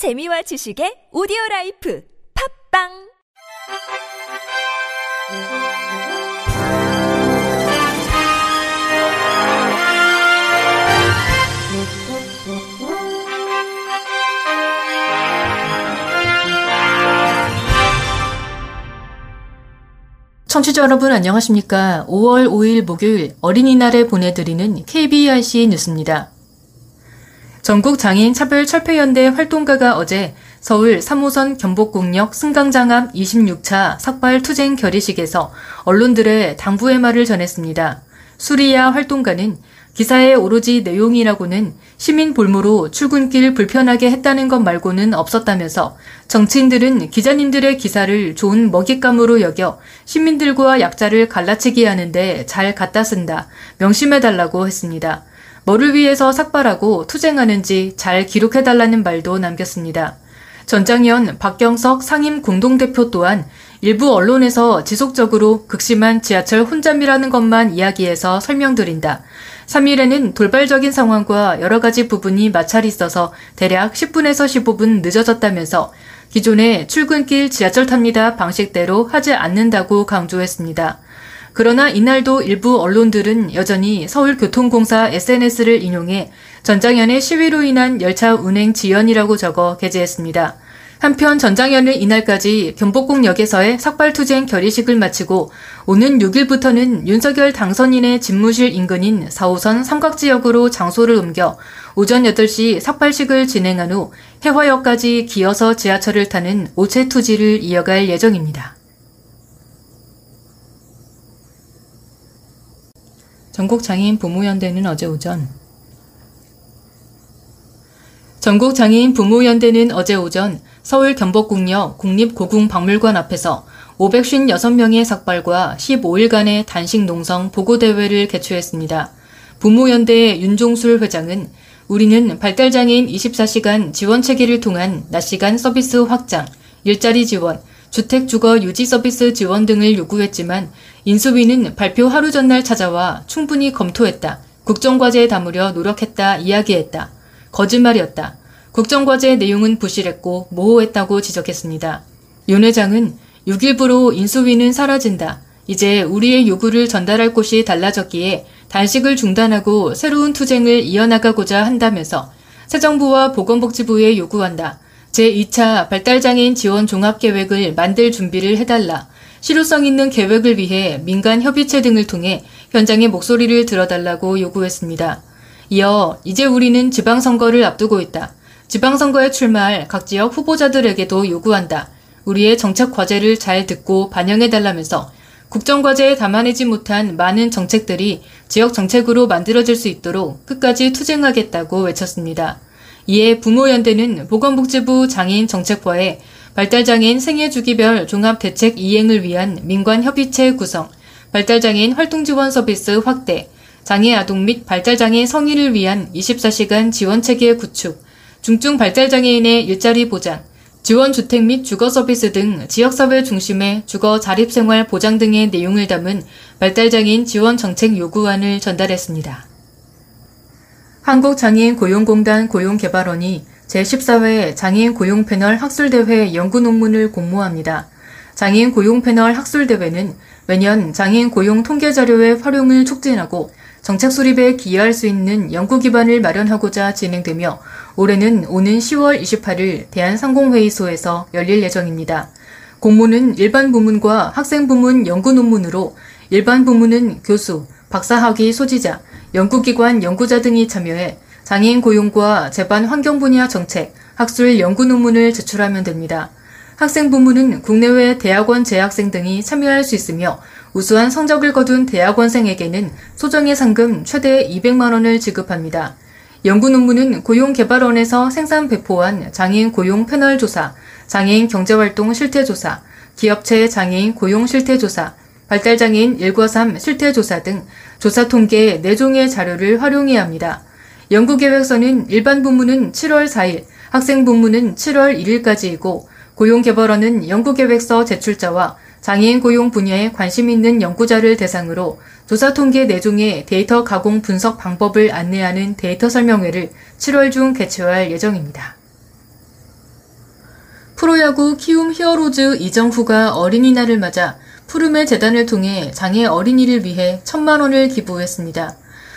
재미와 지식의 오디오 라이프 팟빵 청취자 여러분 안녕하십니까? 5월 5일 목요일 어린이날에 보내드리는 KBRC 뉴스입니다. 전국 장애인 차별 철폐연대 활동가가 어제 서울 3호선 경복궁역 승강장 앞 26차 삭발 투쟁 결의식에서 언론들의 당부의 말을 전했습니다. 수리야 활동가는 기사의 오로지 내용이라고는 시민 볼모로 출근길 불편하게 했다는 것 말고는 없었다면서 정치인들은 기자님들의 기사를 좋은 먹잇감으로 여겨 시민들과 약자를 갈라치기 하는데 잘 갖다 쓴다. 명심해달라고 했습니다. 뭐를 위해서 삭발하고 투쟁하는지 잘 기록해달라는 말도 남겼습니다. 전장현 박경석 상임 공동대표 또한 일부 언론에서 지속적으로 극심한 지하철 혼잡이라는 것만 이야기해서 설명드린다. 3일에는 돌발적인 상황과 여러 가지 부분이 마찰이 있어서 대략 10분에서 15분 늦어졌다면서 기존의 출근길 지하철 탑니다 방식대로 하지 않는다고 강조했습니다. 그러나 이날도 일부 언론들은 여전히 서울교통공사 SNS를 인용해 전장현의 시위로 인한 열차 운행 지연이라고 적어 게재했습니다. 한편 전장현은 이날까지 경복궁역에서의 삭발투쟁 결의식을 마치고 오는 6일부터는 윤석열 당선인의 집무실 인근인 4호선 삼각지역으로 장소를 옮겨 오전 8시 삭발식을 진행한 후 해화역까지 기어서 지하철을 타는 오체 투지를 이어갈 예정입니다. 전국장애인 부모연대는 어제 오전 전국장애인 부모연대는 어제 오전 서울 경복궁역 국립고궁박물관 앞에서 556명의 삭발과 15일간의 단식 농성 보고대회를 개최했습니다. 부모연대의 윤종술 회장은 우리는 발달장애인 24시간 지원 체계를 통한 낮시간 서비스 확장, 일자리 지원, 주택 주거 유지 서비스 지원 등을 요구했지만 인수위는 발표 하루 전날 찾아와 충분히 검토했다. 국정과제에 담으려 노력했다 이야기했다. 거짓말이었다. 국정과제의 내용은 부실했고 모호했다고 지적했습니다. 윤 회장은 6일부로 인수위는 사라진다. 이제 우리의 요구를 전달할 곳이 달라졌기에 단식을 중단하고 새로운 투쟁을 이어나가고자 한다면서 새 정부와 보건복지부에 요구한다. 제2차 발달장애인 지원 종합계획을 만들 준비를 해달라. 실효성 있는 계획을 위해 민간 협의체 등을 통해 현장의 목소리를 들어달라고 요구했습니다. 이어 이제 우리는 지방선거를 앞두고 있다. 지방선거에 출마할 각 지역 후보자들에게도 요구한다. 우리의 정책 과제를 잘 듣고 반영해달라면서 국정과제에 담아내지 못한 많은 정책들이 지역 정책으로 만들어질 수 있도록 끝까지 투쟁하겠다고 외쳤습니다. 이에 부모연대는 보건복지부 장애인 정책과에 발달장애인 생애주기별 종합대책 이행을 위한 민관협의체 구성, 발달장애인 활동지원 서비스 확대, 장애 아동 및 발달장애 성인을 위한 24시간 지원체계 구축, 중증 발달장애인의 일자리 보장, 지원 주택 및 주거 서비스 등 지역사회 중심의 주거 자립생활 보장 등의 내용을 담은 발달장애인 지원 정책 요구안을 전달했습니다. 한국장애인 고용공단 고용개발원이 제14회 장애인 고용 패널 학술대회 연구 논문을 공모합니다. 장애인 고용 패널 학술대회는 매년 장애인 고용 통계 자료의 활용을 촉진하고 정책 수립에 기여할 수 있는 연구 기반을 마련하고자 진행되며 올해는 오는 10월 28일 대한상공회의소에서 열릴 예정입니다. 공모는 일반 부문과 학생 부문 연구 논문으로 일반 부문은 교수, 박사학위 소지자, 연구기관 연구자 등이 참여해 장애인 고용과 재반 환경 분야 정책, 학술 연구 논문을 제출하면 됩니다. 학생 부문은 국내외 대학원 재학생 등이 참여할 수 있으며 우수한 성적을 거둔 대학원생에게는 소정의 상금 최대 200만 원을 지급합니다. 연구 논문은 고용개발원에서 생산 배포한 장애인 고용 패널 조사, 장애인 경제활동 실태조사, 기업체 장애인 고용 실태조사, 발달장애인 1과3 실태조사 등 조사 통계 4종의 자료를 활용해야 합니다. 연구계획서는 일반 부문은 7월 4일, 학생 부문은 7월 1일까지이고 고용개발원은 연구계획서 제출자와 장애인 고용 분야에 관심 있는 연구자를 대상으로 조사 통계 4종의 데이터 가공 분석 방법을 안내하는 데이터 설명회를 7월 중 개최할 예정입니다. 프로야구 키움 히어로즈 이정후가 어린이날을 맞아 푸르메 재단을 통해 장애 어린이를 위해 천만 원을 기부했습니다.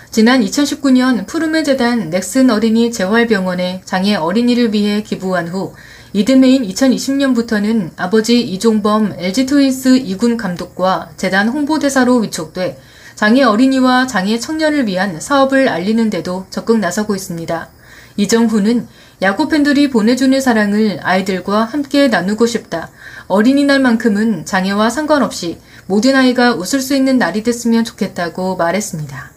지난 2019년 푸름의 재단 넥슨 어린이 재활병원에 장애 어린이를 위해 기부한 후 이듬해인 2020년부터는 아버지 이종범 LG트윈스 2군 감독과 재단 홍보대사로 위촉돼 장애 어린이와 장애 청년을 위한 사업을 알리는 데도 적극 나서고 있습니다. 이정후는 야구 팬들이 보내주는 사랑을 아이들과 함께 나누고 싶다. 어린이날만큼은 장애와 상관없이 모든 아이가 웃을 수 있는 날이 됐으면 좋겠다고 말했습니다.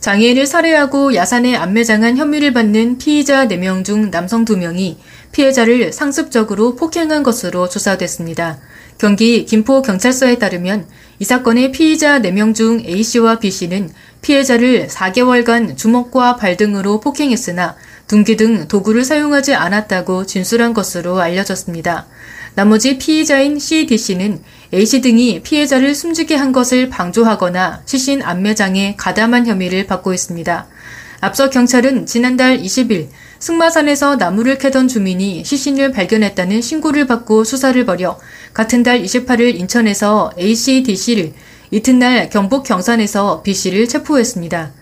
장애인을 살해하고 야산에 안매장한 혐의를 받는 피의자 4명 중 남성 2명이 피해자를 상습적으로 폭행한 것으로 조사됐습니다. 경기 김포경찰서에 따르면 이 사건의 피의자 4명 중 A씨와 B씨는 피해자를 4개월간 주먹과 발 등으로 폭행했으나 둔기 등 도구를 사용하지 않았다고 진술한 것으로 알려졌습니다. 나머지 피의자인 C, D씨는 A씨 등이 피해자를 숨지게 한 것을 방조하거나 시신 안매장에 가담한 혐의를 받고 있습니다. 앞서 경찰은 지난달 20일 승마산에서 나무를 캐던 주민이 시신을 발견했다는 신고를 받고 수사를 벌여 같은 달 28일 인천에서 A씨, D씨를 이튿날 경북 경산에서 B씨를 체포했습니다.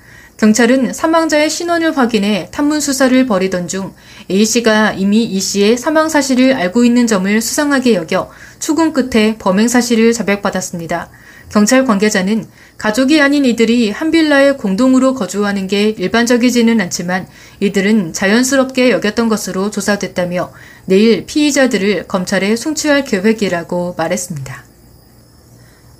경찰은 사망자의 신원을 확인해 탐문 수사를 벌이던 중 A씨가 이미 E씨의 사망 사실을 알고 있는 점을 수상하게 여겨 추궁 끝에 범행 사실을 자백받았습니다. 경찰 관계자는 가족이 아닌 이들이 한 빌라에 공동으로 거주하는 게 일반적이지는 않지만 이들은 자연스럽게 여겼던 것으로 조사됐다며 내일 피의자들을 검찰에 송치할 계획이라고 말했습니다.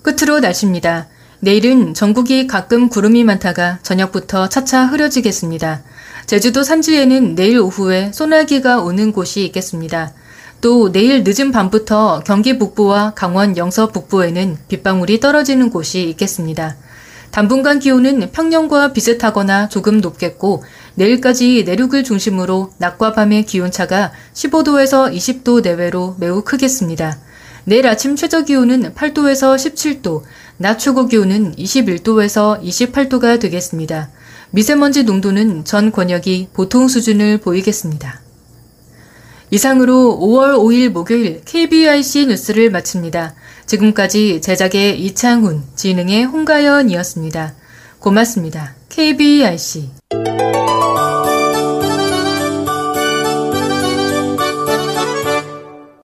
끝으로 날씨입니다. 내일은 전국이 가끔 구름이 많다가 저녁부터 차차 흐려지겠습니다. 제주도 산지에는 내일 오후에 소나기가 오는 곳이 있겠습니다. 또 내일 늦은 밤부터 경기 북부와 강원 영서 북부에는 빗방울이 떨어지는 곳이 있겠습니다. 당분간 기온은 평년과 비슷하거나 조금 높겠고 내일까지 내륙을 중심으로 낮과 밤의 기온차가 15도에서 20도 내외로 매우 크겠습니다. 내일 아침 최저 기온은 8도에서 17도, 낮 최고 기온은 21도에서 28도가 되겠습니다. 미세먼지 농도는 전 권역이 보통 수준을 보이겠습니다. 이상으로 5월 5일 목요일 KBIC 뉴스를 마칩니다. 지금까지 제작의 이창훈, 진흥의 홍가연이었습니다. 고맙습니다. KBIC